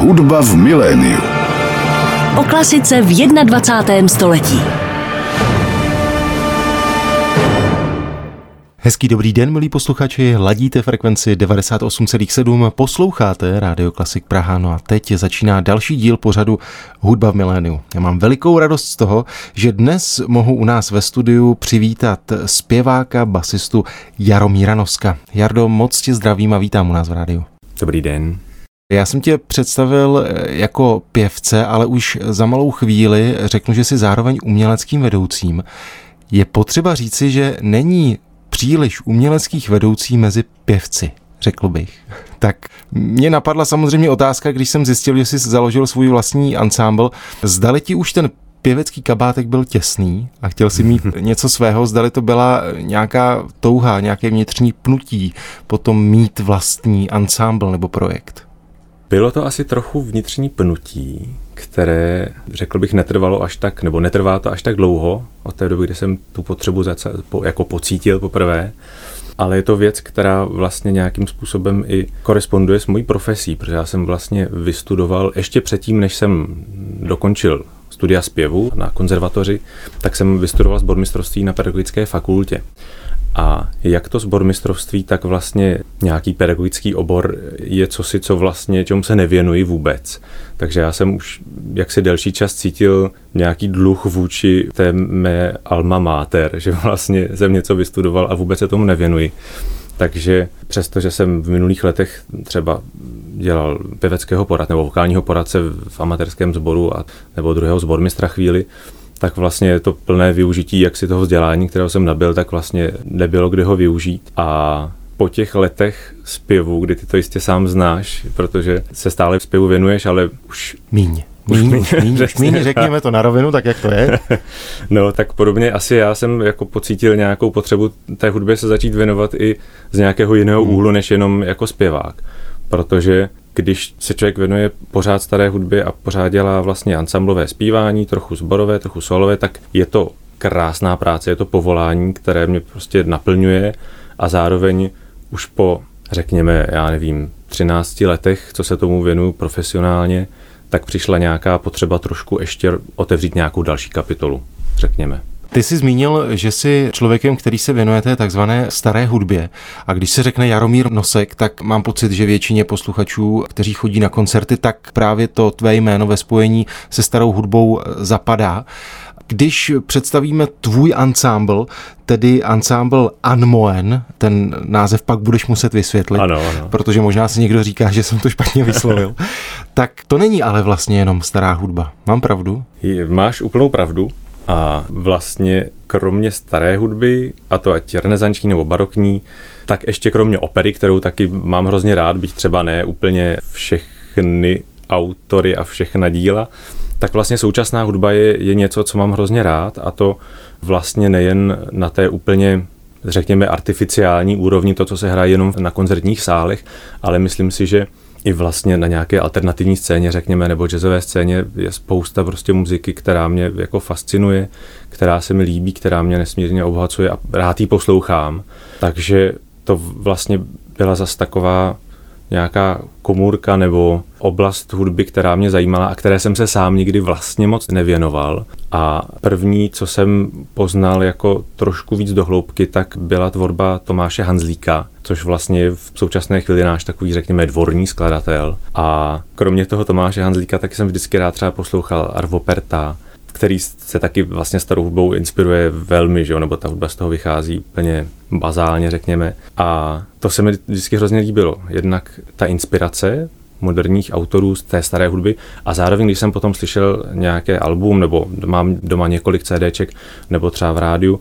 Hudba v miléniu. O klasice v 21. století. Hezký dobrý den, milí posluchači, ladíte frekvenci 98,7, posloucháte Rádio Klasik Praha, no a teď začíná další díl pořadu Hudba v miléniu. Já mám velikou radost z toho, že dnes mohu u nás ve studiu přivítat zpěváka, basistu Jaromíra Noska. Jardo, moc tě zdravím a vítám u nás v rádiu. Dobrý den. Já jsem tě představil jako pěvce, ale už za malou chvíli řeknu, že jsi zároveň uměleckým vedoucím. Je potřeba říci, že není příliš uměleckých vedoucí mezi pěvci, řekl bych. Tak mě napadla samozřejmě otázka, když jsem zjistil, že jsi založil svůj vlastní ansámbl. Zdali ti už ten pěvecký kabátek byl těsný a chtěl si mít něco svého, zdali to byla nějaká touha, nějaké vnitřní pnutí, potom mít vlastní ansámbl nebo projekt? Bylo to asi trochu vnitřní pnutí, které, řekl bych, netrvalo až tak, nebo netrvá to až tak dlouho, od té doby, kdy jsem tu potřebu jako pocítil poprvé, ale je to věc, která vlastně nějakým způsobem i koresponduje s mojí profesí, protože já jsem vlastně vystudoval ještě předtím, než jsem dokončil studia zpěvu na konzervatoři, tak jsem vystudoval sbormistrovství na pedagogické fakultě. A jak to zbormistrovství, tak vlastně nějaký pedagogický obor je cosi, co vlastně, čemu se nevěnuji vůbec. Takže já jsem už jaksi delší čas cítil nějaký dluh vůči té mé alma mater, že vlastně jsem něco vystudoval a vůbec se tomu nevěnuji. Takže přestože jsem v minulých letech třeba dělal pěveckého porad nebo vokálního poradce v amatérském sboru a, nebo druhého zbormistra chvíli, tak vlastně je to plné využití jak si toho vzdělání, kterého jsem nabil, tak vlastně nebylo kdy ho využít. A po těch letech zpěvu, kdy ty to jistě sám znáš, protože se stále zpěvu věnuješ, ale už... Míň. Míň, míň, míň, míň, řekněme to na rovinu, tak jak to je. no, tak podobně asi já jsem jako pocítil nějakou potřebu té hudbě se začít věnovat i z nějakého jiného hmm. úhlu, než jenom jako zpěvák. Protože když se člověk věnuje pořád staré hudbě a pořád dělá vlastně ansamblové zpívání, trochu zborové, trochu solové, tak je to krásná práce, je to povolání, které mě prostě naplňuje a zároveň už po, řekněme, já nevím, 13 letech, co se tomu věnuju profesionálně, tak přišla nějaká potřeba trošku ještě otevřít nějakou další kapitolu, řekněme. Ty jsi zmínil, že jsi člověkem, který se věnuje té takzvané staré hudbě. A když se řekne Jaromír Nosek, tak mám pocit, že většině posluchačů, kteří chodí na koncerty, tak právě to tvé jméno ve spojení se starou hudbou zapadá. Když představíme tvůj ansámbl, tedy ansámbl Anmoen, ten název pak budeš muset vysvětlit, ano, ano. protože možná si někdo říká, že jsem to špatně vyslovil, tak to není ale vlastně jenom stará hudba. Mám pravdu? Máš úplnou pravdu. A vlastně kromě staré hudby, a to ať renesanční nebo barokní, tak ještě kromě opery, kterou taky mám hrozně rád, byť třeba ne úplně všechny autory a všechna díla, tak vlastně současná hudba je, je něco, co mám hrozně rád a to vlastně nejen na té úplně řekněme artificiální úrovni, to, co se hraje jenom na koncertních sálech, ale myslím si, že i vlastně na nějaké alternativní scéně, řekněme, nebo jazzové scéně je spousta prostě muziky, která mě jako fascinuje, která se mi líbí, která mě nesmírně obohacuje a rád ji poslouchám. Takže to vlastně byla zas taková nějaká komůrka nebo oblast hudby, která mě zajímala a které jsem se sám nikdy vlastně moc nevěnoval. A první, co jsem poznal jako trošku víc dohloubky, tak byla tvorba Tomáše Hanzlíka, což vlastně je v současné chvíli náš takový, řekněme, dvorní skladatel. A kromě toho Tomáše Hanzlíka, tak jsem vždycky rád třeba poslouchal Arvo Perta, který se taky vlastně starou hudbou inspiruje velmi, že jo? nebo ta hudba z toho vychází úplně bazálně, řekněme. A to se mi vždycky hrozně líbilo. Jednak ta inspirace moderních autorů z té staré hudby a zároveň, když jsem potom slyšel nějaké album, nebo mám doma několik CDček, nebo třeba v rádiu,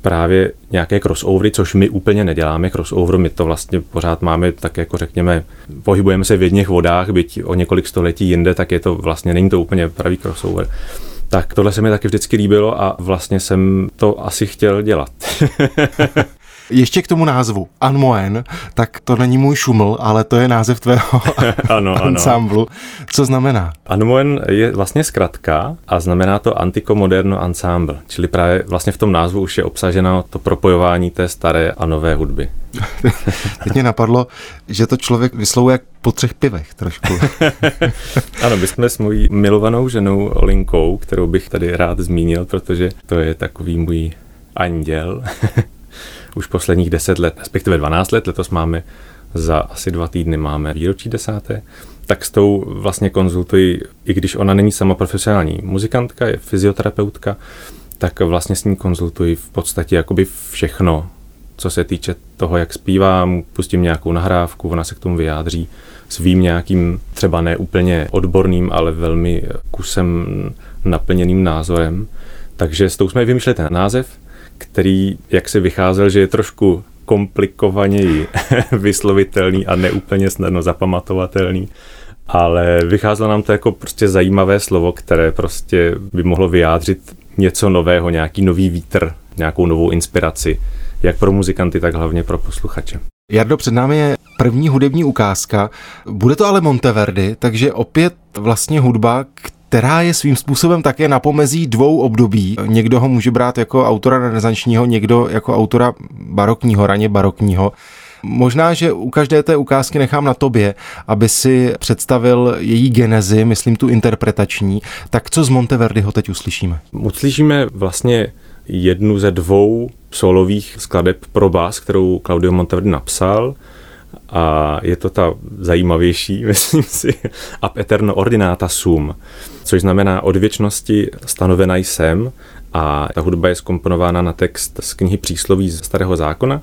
právě nějaké crossovery, což my úplně neděláme. Crossover, my to vlastně pořád máme tak jako řekněme, pohybujeme se v jedných vodách, byť o několik století jinde, tak je to vlastně, není to úplně pravý crossover. Tak tohle se mi taky vždycky líbilo a vlastně jsem to asi chtěl dělat. Ještě k tomu názvu Anmoen, tak to není můj šuml, ale to je název tvého ano, ansámblu. Co znamená? Anmoen je vlastně zkratka a znamená to Antico-Moderno Ensemble, čili právě vlastně v tom názvu už je obsaženo to propojování té staré a nové hudby. Teď mě napadlo, že to člověk vyslovuje jak po třech pivech trošku. ano, my jsme s mojí milovanou ženou Olinkou, kterou bych tady rád zmínil, protože to je takový můj anděl. Už posledních deset let, respektive 12 let, letos máme za asi dva týdny máme výročí desáté, tak s tou vlastně konzultuji, i když ona není sama profesionální muzikantka, je fyzioterapeutka, tak vlastně s ní konzultuji v podstatě jakoby všechno, co se týče toho, jak zpívám, pustím nějakou nahrávku, ona se k tomu vyjádří svým nějakým třeba ne úplně odborným, ale velmi kusem naplněným názorem. Takže s tou jsme vymýšleli ten název, který, jak se vycházel, že je trošku komplikovaněji vyslovitelný a neúplně snadno zapamatovatelný, ale vycházelo nám to jako prostě zajímavé slovo, které prostě by mohlo vyjádřit něco nového, nějaký nový vítr, nějakou novou inspiraci, jak pro muzikanty, tak hlavně pro posluchače. Jardo, před námi je první hudební ukázka. Bude to ale Monteverdi, takže opět vlastně hudba, která je svým způsobem také na pomezí dvou období. Někdo ho může brát jako autora renesančního, někdo jako autora barokního, raně barokního. Možná, že u každé té ukázky nechám na tobě, aby si představil její genezi, myslím tu interpretační. Tak co z Monteverdiho teď uslyšíme? Uslyšíme vlastně jednu ze dvou solových skladeb pro bás, kterou Claudio Monteverdi napsal a je to ta zajímavější, myslím si, ab eterno ordinata sum, což znamená od věčnosti stanovená jsem a ta hudba je skomponována na text z knihy Přísloví z Starého zákona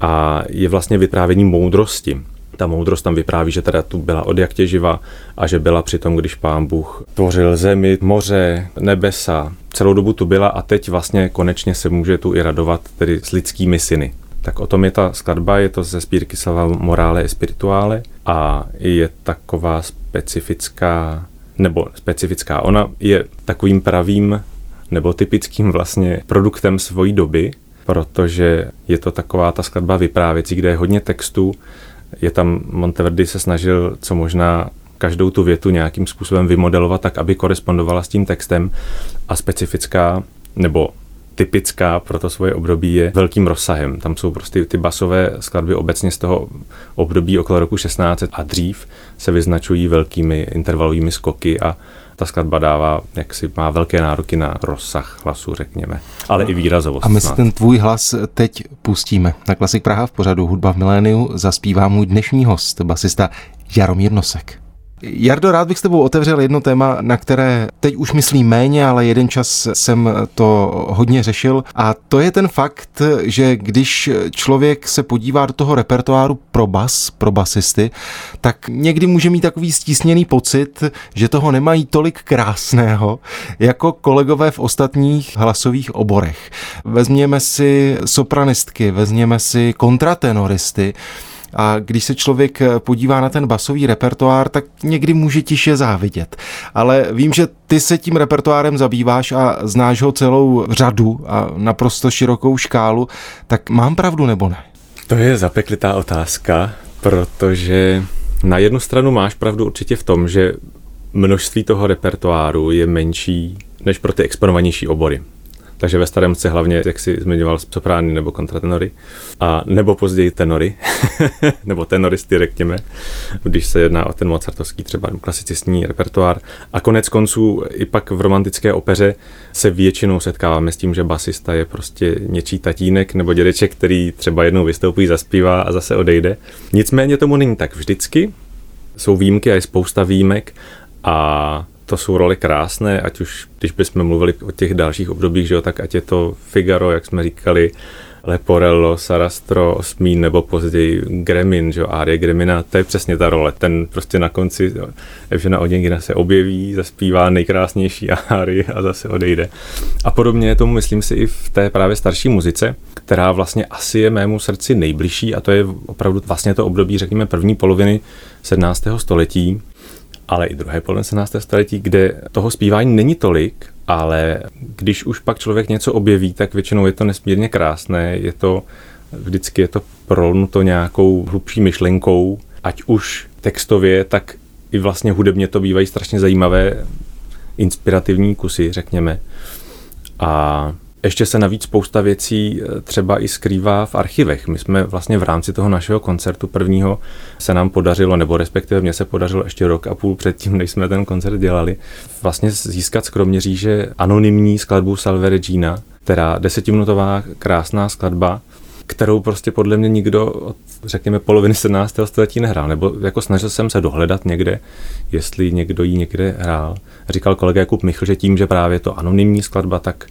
a je vlastně vyprávění moudrosti. Ta moudrost tam vypráví, že teda tu byla od jak živa a že byla při tom, když pán Bůh tvořil zemi, moře, nebesa, celou dobu tu byla a teď vlastně konečně se může tu i radovat tedy s lidskými syny. Tak o tom je ta skladba, je to ze sbírky Salva Morale e Spirituale a je taková specifická, nebo specifická, ona je takovým pravým nebo typickým vlastně produktem svojí doby, protože je to taková ta skladba vyprávěcí, kde je hodně textu, je tam Monteverdi se snažil co možná každou tu větu nějakým způsobem vymodelovat tak, aby korespondovala s tím textem a specifická nebo typická pro to svoje období je velkým rozsahem. Tam jsou prostě ty basové skladby obecně z toho období okolo roku 16 a dřív se vyznačují velkými intervalovými skoky a ta skladba dává, jak si má velké nároky na rozsah hlasu, řekněme, ale i výrazovost. A my si ten tvůj hlas teď pustíme. Na Klasik Praha v pořadu Hudba v miléniu zaspívá můj dnešní host, basista Jaromír Nosek. Jardo, rád bych s tebou otevřel jedno téma, na které teď už myslím méně, ale jeden čas jsem to hodně řešil a to je ten fakt, že když člověk se podívá do toho repertoáru pro bas, pro basisty, tak někdy může mít takový stísněný pocit, že toho nemají tolik krásného jako kolegové v ostatních hlasových oborech. Vezměme si sopranistky, vezměme si kontratenoristy, a když se člověk podívá na ten basový repertoár, tak někdy může tiše závidět. Ale vím, že ty se tím repertoárem zabýváš a znáš ho celou řadu a naprosto širokou škálu, tak mám pravdu nebo ne? To je zapeklitá otázka, protože na jednu stranu máš pravdu určitě v tom, že množství toho repertoáru je menší než pro ty exponovanější obory takže ve starém se hlavně, jak si zmiňoval, soprány nebo kontratenory, a nebo později tenory, nebo tenoristy, řekněme, když se jedná o ten mozartovský třeba klasicistní repertoár. A konec konců i pak v romantické opeře se většinou setkáváme s tím, že basista je prostě něčí tatínek nebo dědeček, který třeba jednou vystoupí, zaspívá a zase odejde. Nicméně tomu není tak vždycky, jsou výjimky a je spousta výjimek a to jsou role krásné, ať už, když bychom mluvili o těch dalších obdobích, že jo, tak ať je to Figaro, jak jsme říkali, Leporello, Sarastro, Osmín nebo později Gremin, že jo, Arie Gremina, to je přesně ta role. Ten prostě na konci Evžena Oděngina se objeví, zaspívá nejkrásnější áry a zase odejde. A podobně tomu, myslím si, i v té právě starší muzice, která vlastně asi je mému srdci nejbližší a to je opravdu vlastně to období, řekněme, první poloviny 17. století, ale i druhé polovině 17. století, kde toho zpívání není tolik, ale když už pak člověk něco objeví, tak většinou je to nesmírně krásné, je to vždycky je to prolnuto nějakou hlubší myšlenkou, ať už textově, tak i vlastně hudebně to bývají strašně zajímavé, inspirativní kusy, řekněme. A ještě se navíc spousta věcí eh, třeba i skrývá v archivech. My jsme vlastně v rámci toho našeho koncertu prvního se nám podařilo, nebo respektive mně se podařilo ještě rok a půl předtím, než jsme ten koncert dělali, vlastně získat z Kroměříže anonymní skladbu Salve Regina, která desetiminutová krásná skladba, kterou prostě podle mě nikdo od, řekněme, poloviny 17. století nehrál, nebo jako snažil jsem se dohledat někde, jestli někdo ji někde hrál. Říkal kolega Jakub Michl, že tím, že právě to anonymní skladba, tak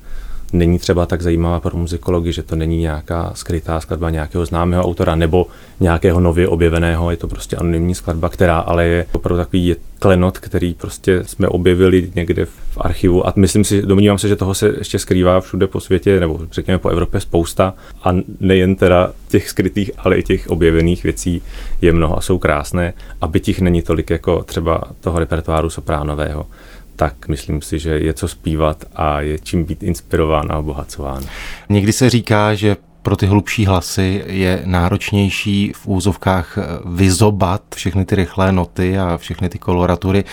není třeba tak zajímavá pro muzikology, že to není nějaká skrytá skladba nějakého známého autora nebo nějakého nově objeveného, je to prostě anonymní skladba, která ale je opravdu takový klenot, který prostě jsme objevili někde v archivu. A myslím si, domnívám se, že toho se ještě skrývá všude po světě nebo řekněme po Evropě spousta. A nejen teda těch skrytých, ale i těch objevených věcí je mnoho a jsou krásné. A byť jich není tolik jako třeba toho repertoáru sopránového tak myslím si, že je co zpívat a je čím být inspirován a obohacován. Někdy se říká, že pro ty hlubší hlasy je náročnější v úzovkách vyzobat všechny ty rychlé noty a všechny ty koloratury.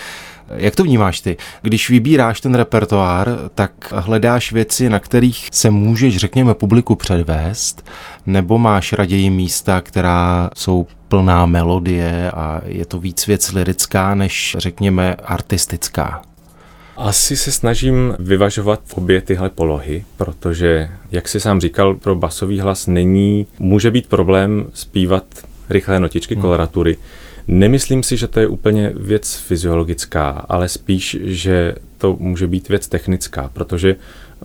Jak to vnímáš ty? Když vybíráš ten repertoár, tak hledáš věci, na kterých se můžeš, řekněme, publiku předvést, nebo máš raději místa, která jsou plná melodie a je to víc věc lirická, než, řekněme, artistická? Asi se snažím vyvažovat obě tyhle polohy, protože, jak si sám říkal, pro basový hlas není, může být problém zpívat rychlé notičky, hmm. koloratury. Nemyslím si, že to je úplně věc fyziologická, ale spíš, že to může být věc technická, protože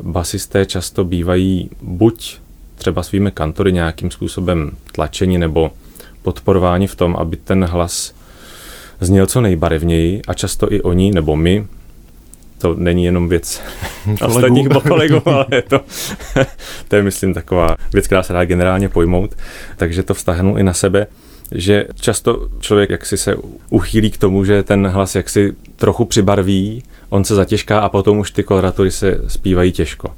basisté často bývají buď třeba svými kantory nějakým způsobem tlačeni nebo podporováni v tom, aby ten hlas zněl co nejbarevněji a často i oni nebo my to není jenom věc ostatních kolegů, ale je to, to je, myslím, taková věc, která se dá generálně pojmout, takže to vztahnu i na sebe že často člověk jaksi se uchýlí k tomu, že ten hlas jaksi trochu přibarví, on se zatěžká a potom už ty koloratury se zpívají těžko.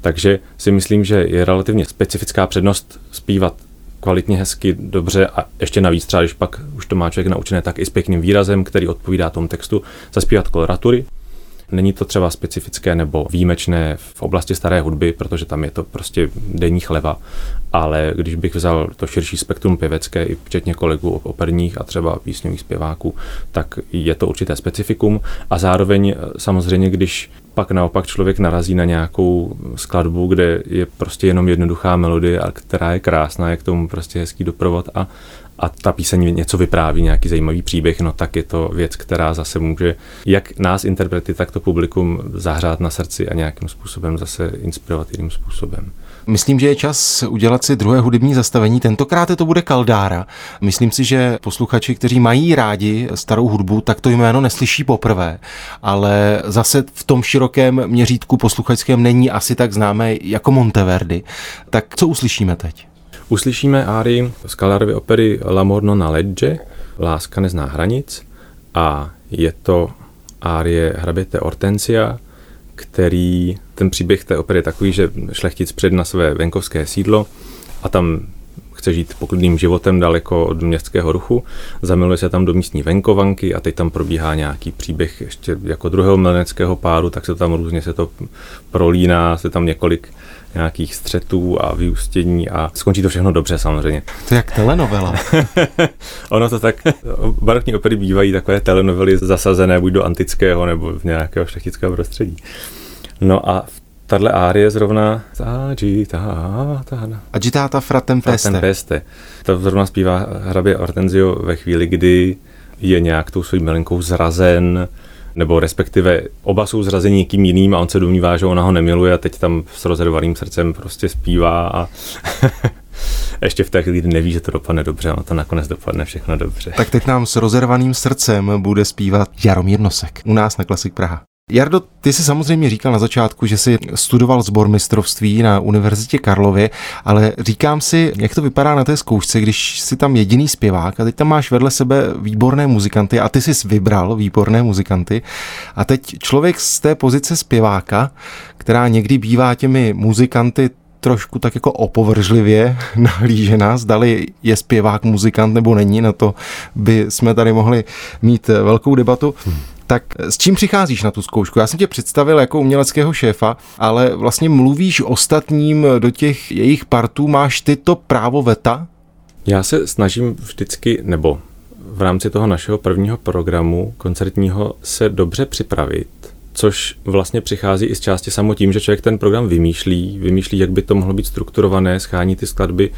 Takže si myslím, že je relativně specifická přednost zpívat kvalitně, hezky, dobře a ještě navíc třeba, když pak už to má člověk naučené, tak i s pěkným výrazem, který odpovídá tomu textu, zaspívat koloratury Není to třeba specifické nebo výjimečné v oblasti staré hudby, protože tam je to prostě denní chleba, ale když bych vzal to širší spektrum pěvecké, i včetně kolegů operních a třeba písňových zpěváků, tak je to určité specifikum. A zároveň eh, samozřejmě, když pak naopak člověk narazí na nějakou skladbu, kde je prostě jenom jednoduchá melodie, a která je krásná, je k tomu prostě hezký doprovod a, a ta píseň něco vypráví, nějaký zajímavý příběh, no tak je to věc, která zase může jak nás interprety, tak to publikum zahřát na srdci a nějakým způsobem zase inspirovat jiným způsobem. Myslím, že je čas udělat si druhé hudební zastavení. Tentokrát to bude Kaldára. Myslím si, že posluchači, kteří mají rádi starou hudbu, tak to jméno neslyší poprvé, ale zase v tom širokém měřítku posluchačském není asi tak známé jako Monteverdi. Tak co uslyšíme teď? Uslyšíme árii z Kalarovy opery L'amor na legge, Láska nezná hranic a je to árie hraběte Hortensia, který, ten příběh té opery je takový, že šlechtic před na své venkovské sídlo a tam chce žít poklidným životem daleko od městského ruchu, zamiluje se tam do místní venkovanky a teď tam probíhá nějaký příběh ještě jako druhého mileneckého páru, tak se tam různě se to prolíná, se tam několik nějakých střetů a vyústění a skončí to všechno dobře samozřejmě. To je jak telenovela. ono to tak, barokní opery bývají takové telenovely zasazené buď do antického nebo v nějakého šlechtického prostředí. No a tahle árie zrovna Agitata fratem peste. peste. To zrovna zpívá hrabě Hortenzio ve chvíli, kdy je nějak tou svým milenkou zrazen, nebo respektive oba jsou zrazeni někým jiným a on se domnívá, že ona ho nemiluje a teď tam s rozhodovaným srdcem prostě zpívá a ještě v té chvíli neví, že to dopadne dobře, ono to nakonec dopadne všechno dobře. Tak teď nám s rozervaným srdcem bude zpívat Jaromír Nosek u nás na Klasik Praha. Jardo, ty jsi samozřejmě říkal na začátku, že jsi studoval mistrovství na Univerzitě Karlově, ale říkám si, jak to vypadá na té zkoušce, když jsi tam jediný zpěvák a teď tam máš vedle sebe výborné muzikanty a ty jsi vybral výborné muzikanty a teď člověk z té pozice zpěváka, která někdy bývá těmi muzikanty trošku tak jako opovržlivě nahlížena, zdali je zpěvák muzikant nebo není, na to by jsme tady mohli mít velkou debatu. Tak s čím přicházíš na tu zkoušku? Já jsem tě představil jako uměleckého šéfa, ale vlastně mluvíš ostatním do těch jejich partů, máš ty to právo veta? Já se snažím vždycky, nebo v rámci toho našeho prvního programu koncertního se dobře připravit, což vlastně přichází i z části samo tím, že člověk ten program vymýšlí, vymýšlí, jak by to mohlo být strukturované, schání ty skladby,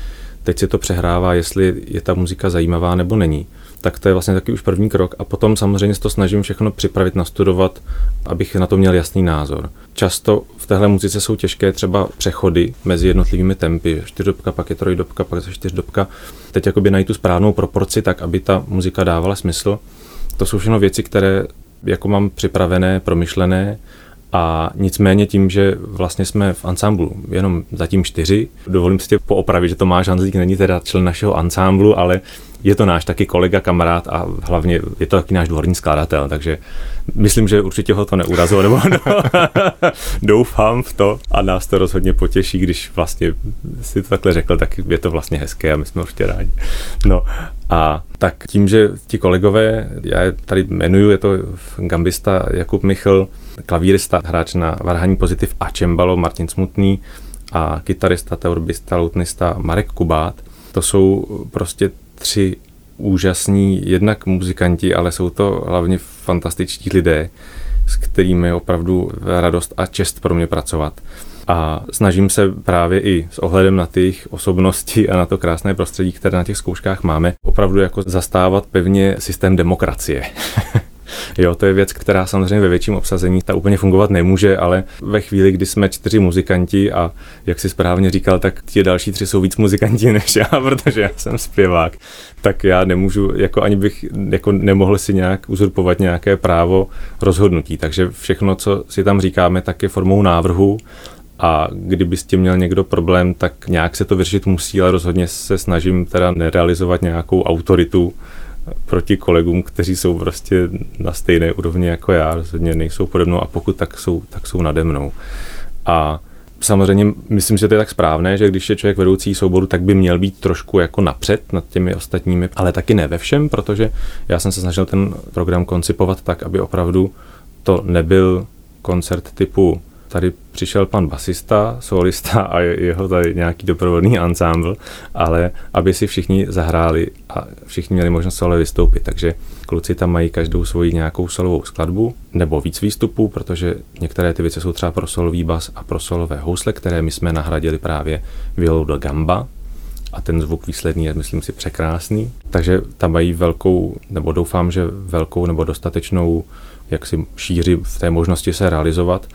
teď si to přehrává, jestli je ta muzika zajímavá nebo není tak to je vlastně taky už první krok. A potom samozřejmě se to snažím všechno připravit, nastudovat, abych na to měl jasný názor. Často v téhle muzice jsou těžké třeba přechody mezi jednotlivými tempy. Čtyřdobka, pak je trojdobka, pak je čtyřdobka. Teď jakoby najít tu správnou proporci tak, aby ta muzika dávala smysl. To jsou všechno věci, které jako mám připravené, promyšlené a nicméně tím, že vlastně jsme v ansámblu jenom zatím čtyři, dovolím si tě poopravit, že Tomáš Hanzlík není teda člen našeho ansámblu, ale je to náš taky kolega, kamarád a hlavně je to taky náš dvorní skladatel, takže myslím, že určitě ho to neurazilo, nebo no, doufám v to a nás to rozhodně potěší, když vlastně si to takhle řekl, tak je to vlastně hezké a my jsme určitě rádi. No a tak tím, že ti kolegové, já je tady jmenuju, je to gambista Jakub Michl, klavírista, hráč na varhaní pozitiv a čembalo Martin Smutný a kytarista, teurbista, lutnista Marek Kubát. To jsou prostě tři úžasní jednak muzikanti, ale jsou to hlavně fantastičtí lidé, s kterými je opravdu radost a čest pro mě pracovat. A snažím se právě i s ohledem na těch osobnosti a na to krásné prostředí, které na těch zkouškách máme, opravdu jako zastávat pevně systém demokracie. Jo, to je věc, která samozřejmě ve větším obsazení ta úplně fungovat nemůže, ale ve chvíli, kdy jsme čtyři muzikanti a jak si správně říkal, tak ti další tři jsou víc muzikanti než já, protože já jsem zpěvák, tak já nemůžu, jako ani bych jako nemohl si nějak uzurpovat nějaké právo rozhodnutí. Takže všechno, co si tam říkáme, tak je formou návrhu a kdyby s tím měl někdo problém, tak nějak se to vyřešit musí, ale rozhodně se snažím teda nerealizovat nějakou autoritu proti kolegům, kteří jsou prostě na stejné úrovni jako já, rozhodně nejsou pode mnou a pokud tak jsou, tak jsou nade mnou. A samozřejmě myslím, že to je tak správné, že když je člověk vedoucí souboru, tak by měl být trošku jako napřed nad těmi ostatními, ale taky ne ve všem, protože já jsem se snažil ten program koncipovat tak, aby opravdu to nebyl koncert typu tady přišel pan basista, solista a jeho tady nějaký doprovodný ansámbl, ale aby si všichni zahráli a všichni měli možnost solo vystoupit. Takže kluci tam mají každou svoji nějakou solovou skladbu nebo víc výstupů, protože některé ty věci jsou třeba pro solový bas a pro solové housle, které my jsme nahradili právě violou do gamba, a ten zvuk výsledný je, myslím si, překrásný. Takže tam mají velkou, nebo doufám, že velkou nebo dostatečnou jaksi šíři v té možnosti se realizovat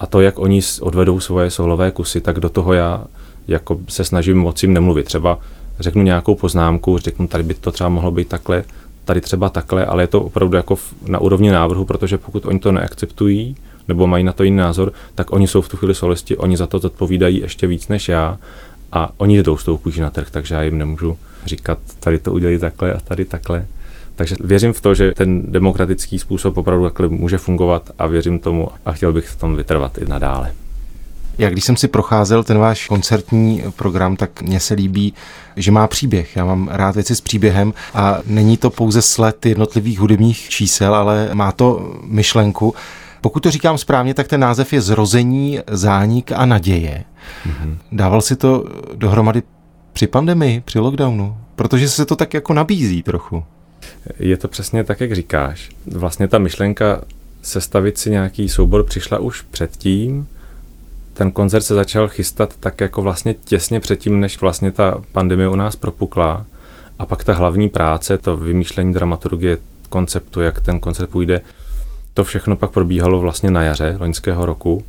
a to, jak oni odvedou svoje solové kusy, tak do toho já jako se snažím moc jim nemluvit. Třeba řeknu nějakou poznámku, řeknu, tady by to třeba mohlo být takhle, tady třeba takhle, ale je to opravdu jako na úrovni návrhu, protože pokud oni to neakceptují, nebo mají na to jiný názor, tak oni jsou v tu chvíli solisti, oni za to zodpovídají ještě víc než já a oni jdou s tou kůží na trh, takže já jim nemůžu říkat, tady to udělí takhle a tady takhle. Takže věřím v to, že ten demokratický způsob opravdu takhle může fungovat a věřím tomu a chtěl bych v tom vytrvat i nadále. Jak když jsem si procházel ten váš koncertní program, tak mně se líbí, že má příběh. Já mám rád věci s příběhem a není to pouze sled jednotlivých hudebních čísel, ale má to myšlenku. Pokud to říkám správně, tak ten název je Zrození, zánik a naděje. Mm-hmm. Dával si to dohromady při pandemii, při lockdownu? Protože se to tak jako nabízí trochu. Je to přesně tak, jak říkáš. Vlastně ta myšlenka sestavit si nějaký soubor přišla už předtím. Ten koncert se začal chystat tak jako vlastně těsně předtím, než vlastně ta pandemie u nás propukla. A pak ta hlavní práce, to vymýšlení dramaturgie, konceptu, jak ten koncert půjde, to všechno pak probíhalo vlastně na jaře loňského roku.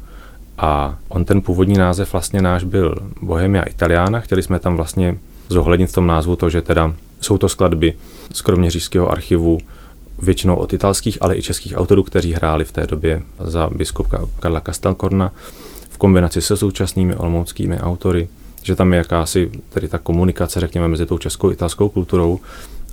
A on ten původní název vlastně náš byl Bohemia Italiana. Chtěli jsme tam vlastně zohlednit v tom názvu to, že teda jsou to skladby z kroměřížského archivu, většinou od italských, ale i českých autorů, kteří hráli v té době za biskupa Karla Castelcorna v kombinaci se současnými olmouckými autory, že tam je jakási tedy ta komunikace, řekněme, mezi tou českou a italskou kulturou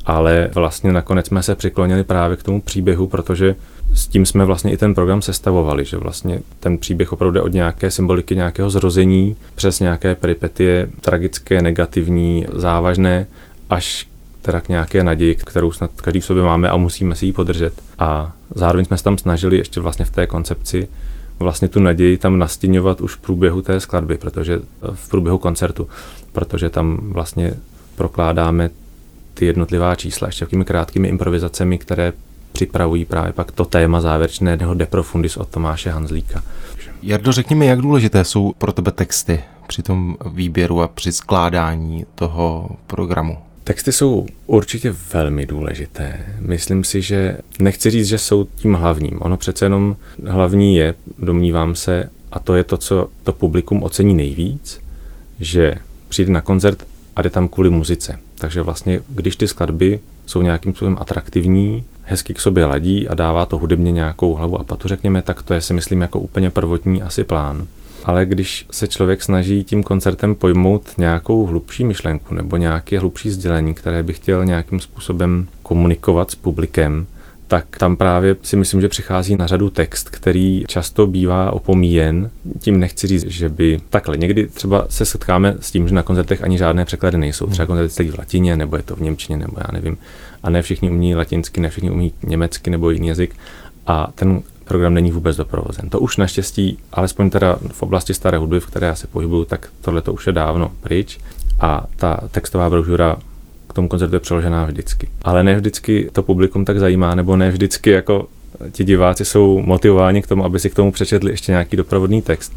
ale vlastně nakonec jsme se přiklonili právě k tomu příběhu, protože s tím jsme vlastně i ten program sestavovali, že vlastně ten příběh opravdu jde od nějaké symboliky nějakého zrození přes nějaké peripetie tragické, negativní, závažné, až teda k nějaké naději, kterou snad každý v sobě máme a musíme si ji podržet. A zároveň jsme se tam snažili ještě vlastně v té koncepci vlastně tu naději tam nastěňovat už v průběhu té skladby, protože v průběhu koncertu, protože tam vlastně prokládáme ty jednotlivá čísla ještě takovými krátkými improvizacemi, které připravují právě pak to téma závěrečného De Profundis od Tomáše Hanzlíka. Jardo, řekni mi, jak důležité jsou pro tebe texty při tom výběru a při skládání toho programu? Texty jsou určitě velmi důležité. Myslím si, že nechci říct, že jsou tím hlavním. Ono přece jenom hlavní je, domnívám se, a to je to, co to publikum ocení nejvíc, že přijde na koncert a jde tam kvůli muzice. Takže vlastně, když ty skladby jsou nějakým způsobem atraktivní, hezky k sobě ladí a dává to hudebně nějakou hlavu a patu, řekněme, tak to je si myslím jako úplně prvotní asi plán. Ale když se člověk snaží tím koncertem pojmout nějakou hlubší myšlenku nebo nějaké hlubší sdělení, které by chtěl nějakým způsobem komunikovat s publikem, tak tam právě si myslím, že přichází na řadu text, který často bývá opomíjen. Tím nechci říct, že by takhle. Někdy třeba se setkáme s tím, že na koncertech ani žádné překlady nejsou. Třeba koncert celý v latině, nebo je to v němčině, nebo já nevím. A ne všichni umí latinsky, ne všichni umí německy nebo jiný jazyk. A ten program není vůbec doprovozen. To už naštěstí, alespoň teda v oblasti staré hudby, v které já se pohybuju, tak tohle to už je dávno pryč. A ta textová brožura k tomu koncertu je přeložená vždycky. Ale ne vždycky to publikum tak zajímá, nebo ne vždycky jako ti diváci jsou motivováni k tomu, aby si k tomu přečetli ještě nějaký doprovodný text.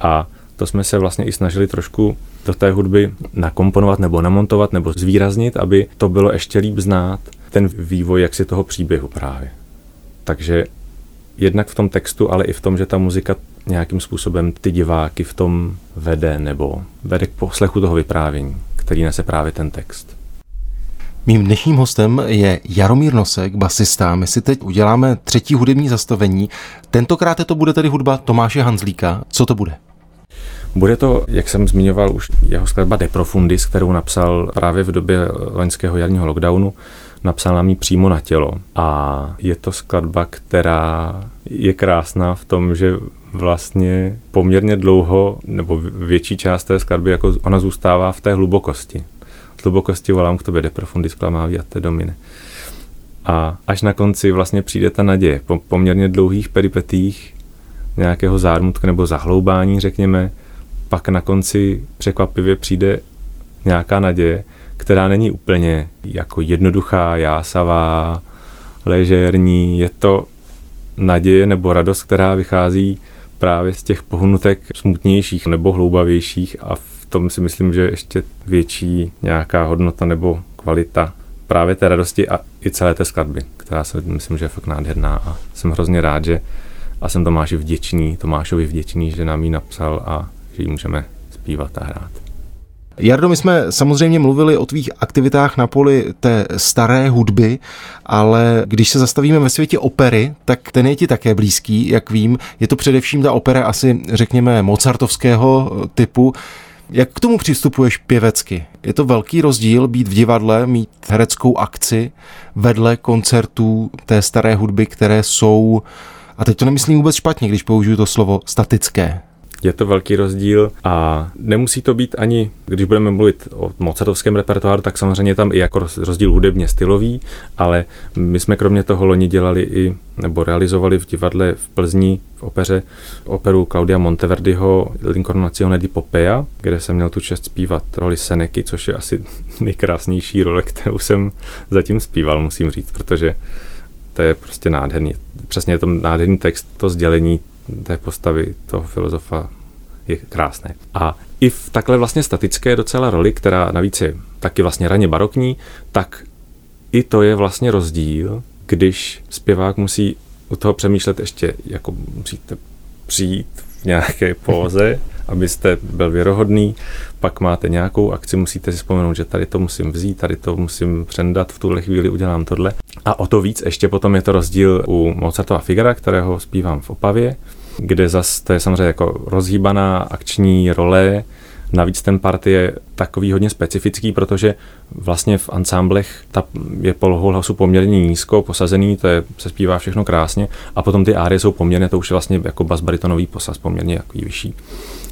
A to jsme se vlastně i snažili trošku do té hudby nakomponovat nebo namontovat nebo zvýraznit, aby to bylo ještě líp znát, ten vývoj jaksi toho příběhu právě. Takže jednak v tom textu, ale i v tom, že ta muzika nějakým způsobem ty diváky v tom vede nebo vede k poslechu toho vyprávění, který nese právě ten text. Mým dnešním hostem je Jaromír Nosek, basista. My si teď uděláme třetí hudební zastavení. Tentokrát to bude tedy hudba Tomáše Hanzlíka. Co to bude? Bude to, jak jsem zmiňoval, už jeho skladba De Profundis, kterou napsal právě v době loňského jarního lockdownu. Napsal nám ji přímo na tělo. A je to skladba, která je krásná v tom, že vlastně poměrně dlouho, nebo větší část té skladby, jako ona zůstává v té hlubokosti hlubokosti volám k tobě, de profundis clamavi a te domine. A až na konci vlastně přijde ta naděje. Po poměrně dlouhých peripetích nějakého zármutka nebo zahloubání, řekněme, pak na konci překvapivě přijde nějaká naděje, která není úplně jako jednoduchá, jásavá, ležérní. Je to naděje nebo radost, která vychází právě z těch pohnutek smutnějších nebo hloubavějších a v tom si myslím, že ještě větší nějaká hodnota nebo kvalita právě té radosti a i celé té skladby, která se myslím, že je fakt nádherná a jsem hrozně rád, že a jsem Tomáši vděčný, Tomášovi vděčný, že nám ji napsal a že ji můžeme zpívat a hrát. Jardo, my jsme samozřejmě mluvili o tvých aktivitách na poli té staré hudby, ale když se zastavíme ve světě opery, tak ten je ti také blízký, jak vím. Je to především ta opera asi, řekněme, mozartovského typu. Jak k tomu přistupuješ pěvecky? Je to velký rozdíl být v divadle, mít hereckou akci vedle koncertů té staré hudby, které jsou, a teď to nemyslím vůbec špatně, když použiju to slovo statické. Je to velký rozdíl a nemusí to být ani, když budeme mluvit o mozartovském repertoáru, tak samozřejmě tam i jako rozdíl hudebně stylový, ale my jsme kromě toho loni dělali i, nebo realizovali v divadle v Plzni v opeře operu Claudia Monteverdiho L'Incarnazione di Popea, kde jsem měl tu čest zpívat roli Seneky, což je asi nejkrásnější role, kterou jsem zatím zpíval, musím říct, protože to je prostě nádherný. Přesně je to nádherný text, to sdělení té postavy toho filozofa je krásné. A i v takhle vlastně statické docela roli, která navíc je taky vlastně raně barokní, tak i to je vlastně rozdíl, když zpěvák musí u toho přemýšlet ještě, jako musíte přijít v nějaké póze, abyste byl věrohodný, pak máte nějakou akci, musíte si vzpomenout, že tady to musím vzít, tady to musím přendat, v tuhle chvíli udělám tohle. A o to víc ještě potom je to rozdíl u Mozartova Figara, kterého zpívám v Opavě, kde zase to je samozřejmě jako rozhýbaná akční role, Navíc ten part je takový hodně specifický, protože vlastně v ansámblech ta je polohu hlasu poměrně nízko posazený, to je, se zpívá všechno krásně, a potom ty árie jsou poměrně, to už je vlastně jako basbaritonový posaz poměrně jaký vyšší.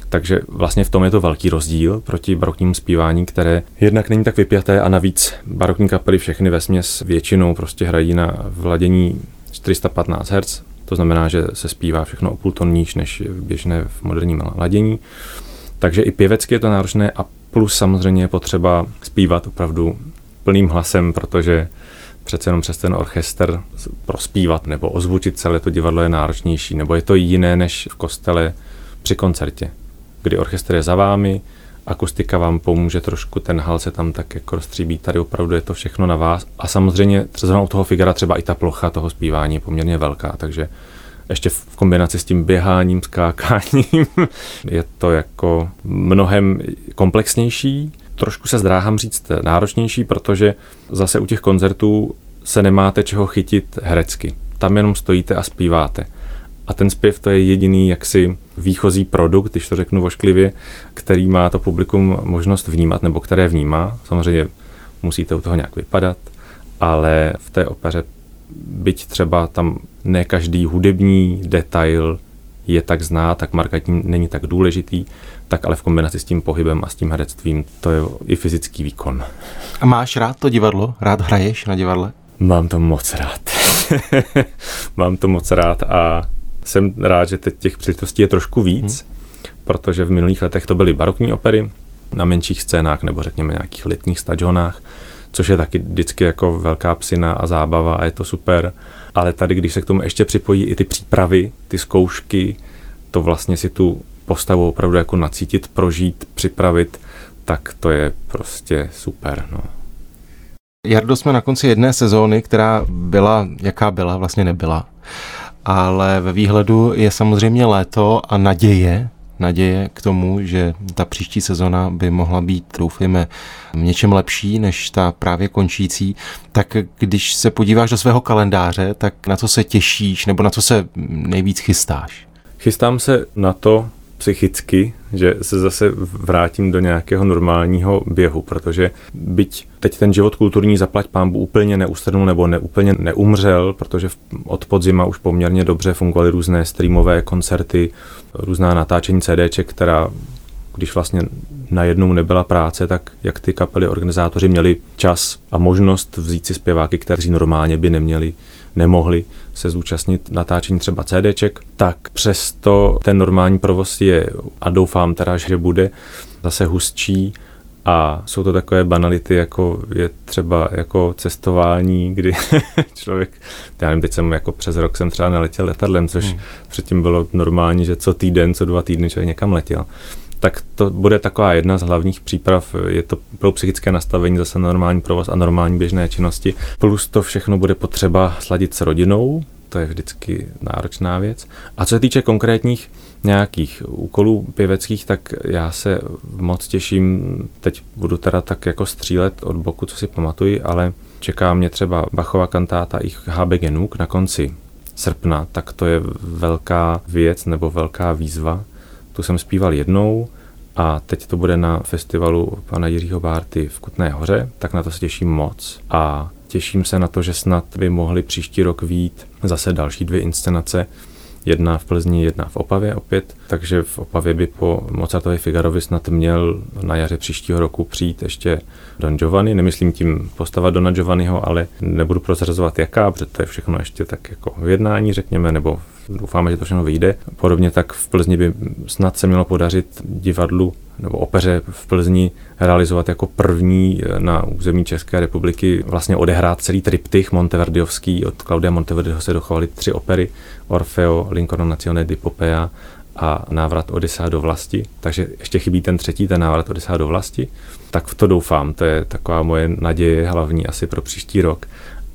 Takže vlastně v tom je to velký rozdíl proti baroknímu zpívání, které jednak není tak vypjaté a navíc barokní kapely všechny ve směs většinou prostě hrají na vladění 415 Hz, to znamená, že se zpívá všechno o půl ton níž než běžné v moderním ladění. Takže i pěvecky je to náročné a plus samozřejmě je potřeba zpívat opravdu plným hlasem, protože přece jenom přes ten orchestr prospívat nebo ozvučit celé to divadlo je náročnější, nebo je to jiné než v kostele při koncertě kdy orchestr je za vámi, akustika vám pomůže trošku, ten hal se tam tak jako rozstříbí, tady opravdu je to všechno na vás. A samozřejmě třeba u toho figura třeba i ta plocha toho zpívání je poměrně velká, takže ještě v kombinaci s tím běháním, skákáním je to jako mnohem komplexnější. Trošku se zdráhám říct náročnější, protože zase u těch koncertů se nemáte čeho chytit herecky. Tam jenom stojíte a zpíváte. A ten zpěv to je jediný jaksi výchozí produkt, když to řeknu vošklivě, který má to publikum možnost vnímat, nebo které vnímá. Samozřejmě musíte u toho nějak vypadat, ale v té opeře, byť třeba tam ne každý hudební detail je tak zná, tak markantní není tak důležitý, tak ale v kombinaci s tím pohybem a s tím herectvím to je i fyzický výkon. A máš rád to divadlo? Rád hraješ na divadle? Mám to moc rád. Mám to moc rád a jsem rád, že teď těch příležitostí je trošku víc, hmm. protože v minulých letech to byly barokní opery na menších scénách nebo řekněme nějakých letních stadionách, což je taky vždycky jako velká psina a zábava a je to super. Ale tady, když se k tomu ještě připojí i ty přípravy, ty zkoušky, to vlastně si tu postavu opravdu jako nacítit, prožít, připravit, tak to je prostě super. No. Jardo, jsme na konci jedné sezóny, která byla, jaká byla, vlastně nebyla ale ve výhledu je samozřejmě léto a naděje, naděje k tomu, že ta příští sezona by mohla být, doufejme, něčem lepší než ta právě končící, tak když se podíváš do svého kalendáře, tak na co se těšíš nebo na co se nejvíc chystáš? Chystám se na to, psychicky, že se zase vrátím do nějakého normálního běhu, protože byť teď ten život kulturní zaplať pámbu úplně neustrnul nebo ne, úplně neumřel, protože od podzima už poměrně dobře fungovaly různé streamové koncerty, různá natáčení CDček, která když vlastně najednou nebyla práce, tak jak ty kapely organizátoři měli čas a možnost vzít si zpěváky, kteří normálně by neměli nemohli se zúčastnit natáčení třeba CDček, tak přesto ten normální provoz je, a doufám teda, že bude, zase hustší a jsou to takové banality, jako je třeba jako cestování, kdy člověk, já nevím, teď jsem jako přes rok jsem třeba neletěl letadlem, což hmm. předtím bylo normální, že co týden, co dva týdny člověk někam letěl tak to bude taková jedna z hlavních příprav. Je to pro psychické nastavení zase normální provoz a normální běžné činnosti. Plus to všechno bude potřeba sladit s rodinou, to je vždycky náročná věc. A co se týče konkrétních nějakých úkolů pěveckých, tak já se moc těším, teď budu teda tak jako střílet od boku, co si pamatuji, ale čeká mě třeba Bachova kantáta ich HB Genuk na konci srpna, tak to je velká věc nebo velká výzva, tu jsem zpíval jednou a teď to bude na festivalu pana Jiřího Bárty v Kutné hoře, tak na to se těším moc. A těším se na to, že snad by mohli příští rok vít zase další dvě inscenace, jedna v Plzni, jedna v Opavě opět, takže v Opavě by po Mozartově Figarovi snad měl na jaře příštího roku přijít ještě Don Giovanni, nemyslím tím postava Dona Giovanniho, ale nebudu prozrazovat jaká, protože to je všechno ještě tak jako v jednání, řekněme, nebo doufáme, že to všechno vyjde. Podobně tak v Plzni by snad se mělo podařit divadlu nebo opeře v Plzni realizovat jako první na území České republiky vlastně odehrát celý triptych monteverdiovský. Od Claudia Monteverdiho se dochovaly tři opery Orfeo, L'Incarnazione di Popea a návrat Odisa do vlasti, takže ještě chybí ten třetí, ten návrat Odisa do vlasti, tak v to doufám, to je taková moje naděje hlavní asi pro příští rok.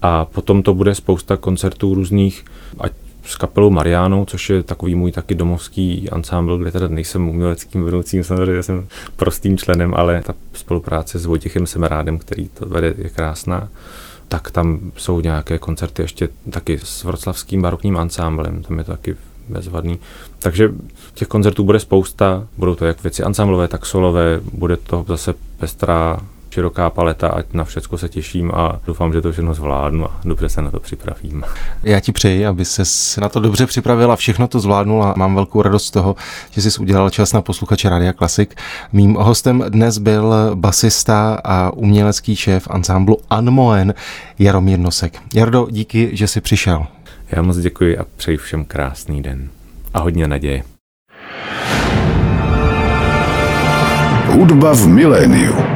A potom to bude spousta koncertů různých, ať s kapelou Mariánou, což je takový můj taky domovský ansámbl, kde teda nejsem uměleckým vedoucím, samozřejmě jsem prostým členem, ale ta spolupráce s Vojtěchem Semerádem, který to vede, je krásná. Tak tam jsou nějaké koncerty ještě taky s vroclavským barokním ansámblem, tam je to taky bezvadný. Takže těch koncertů bude spousta, budou to jak věci ansamblové, tak solové, bude to zase pestrá široká paleta, ať na všechno se těším a doufám, že to všechno zvládnu a dobře se na to připravím. Já ti přeji, aby se na to dobře připravila, všechno to zvládnul a mám velkou radost z toho, že jsi udělal čas na posluchače Rádia Klasik. Mým hostem dnes byl basista a umělecký šéf ansámblu Anmoen Jaromír Nosek. Jardo, díky, že jsi přišel. Já moc děkuji a přeji všem krásný den a hodně naděje. Hudba v miléniu.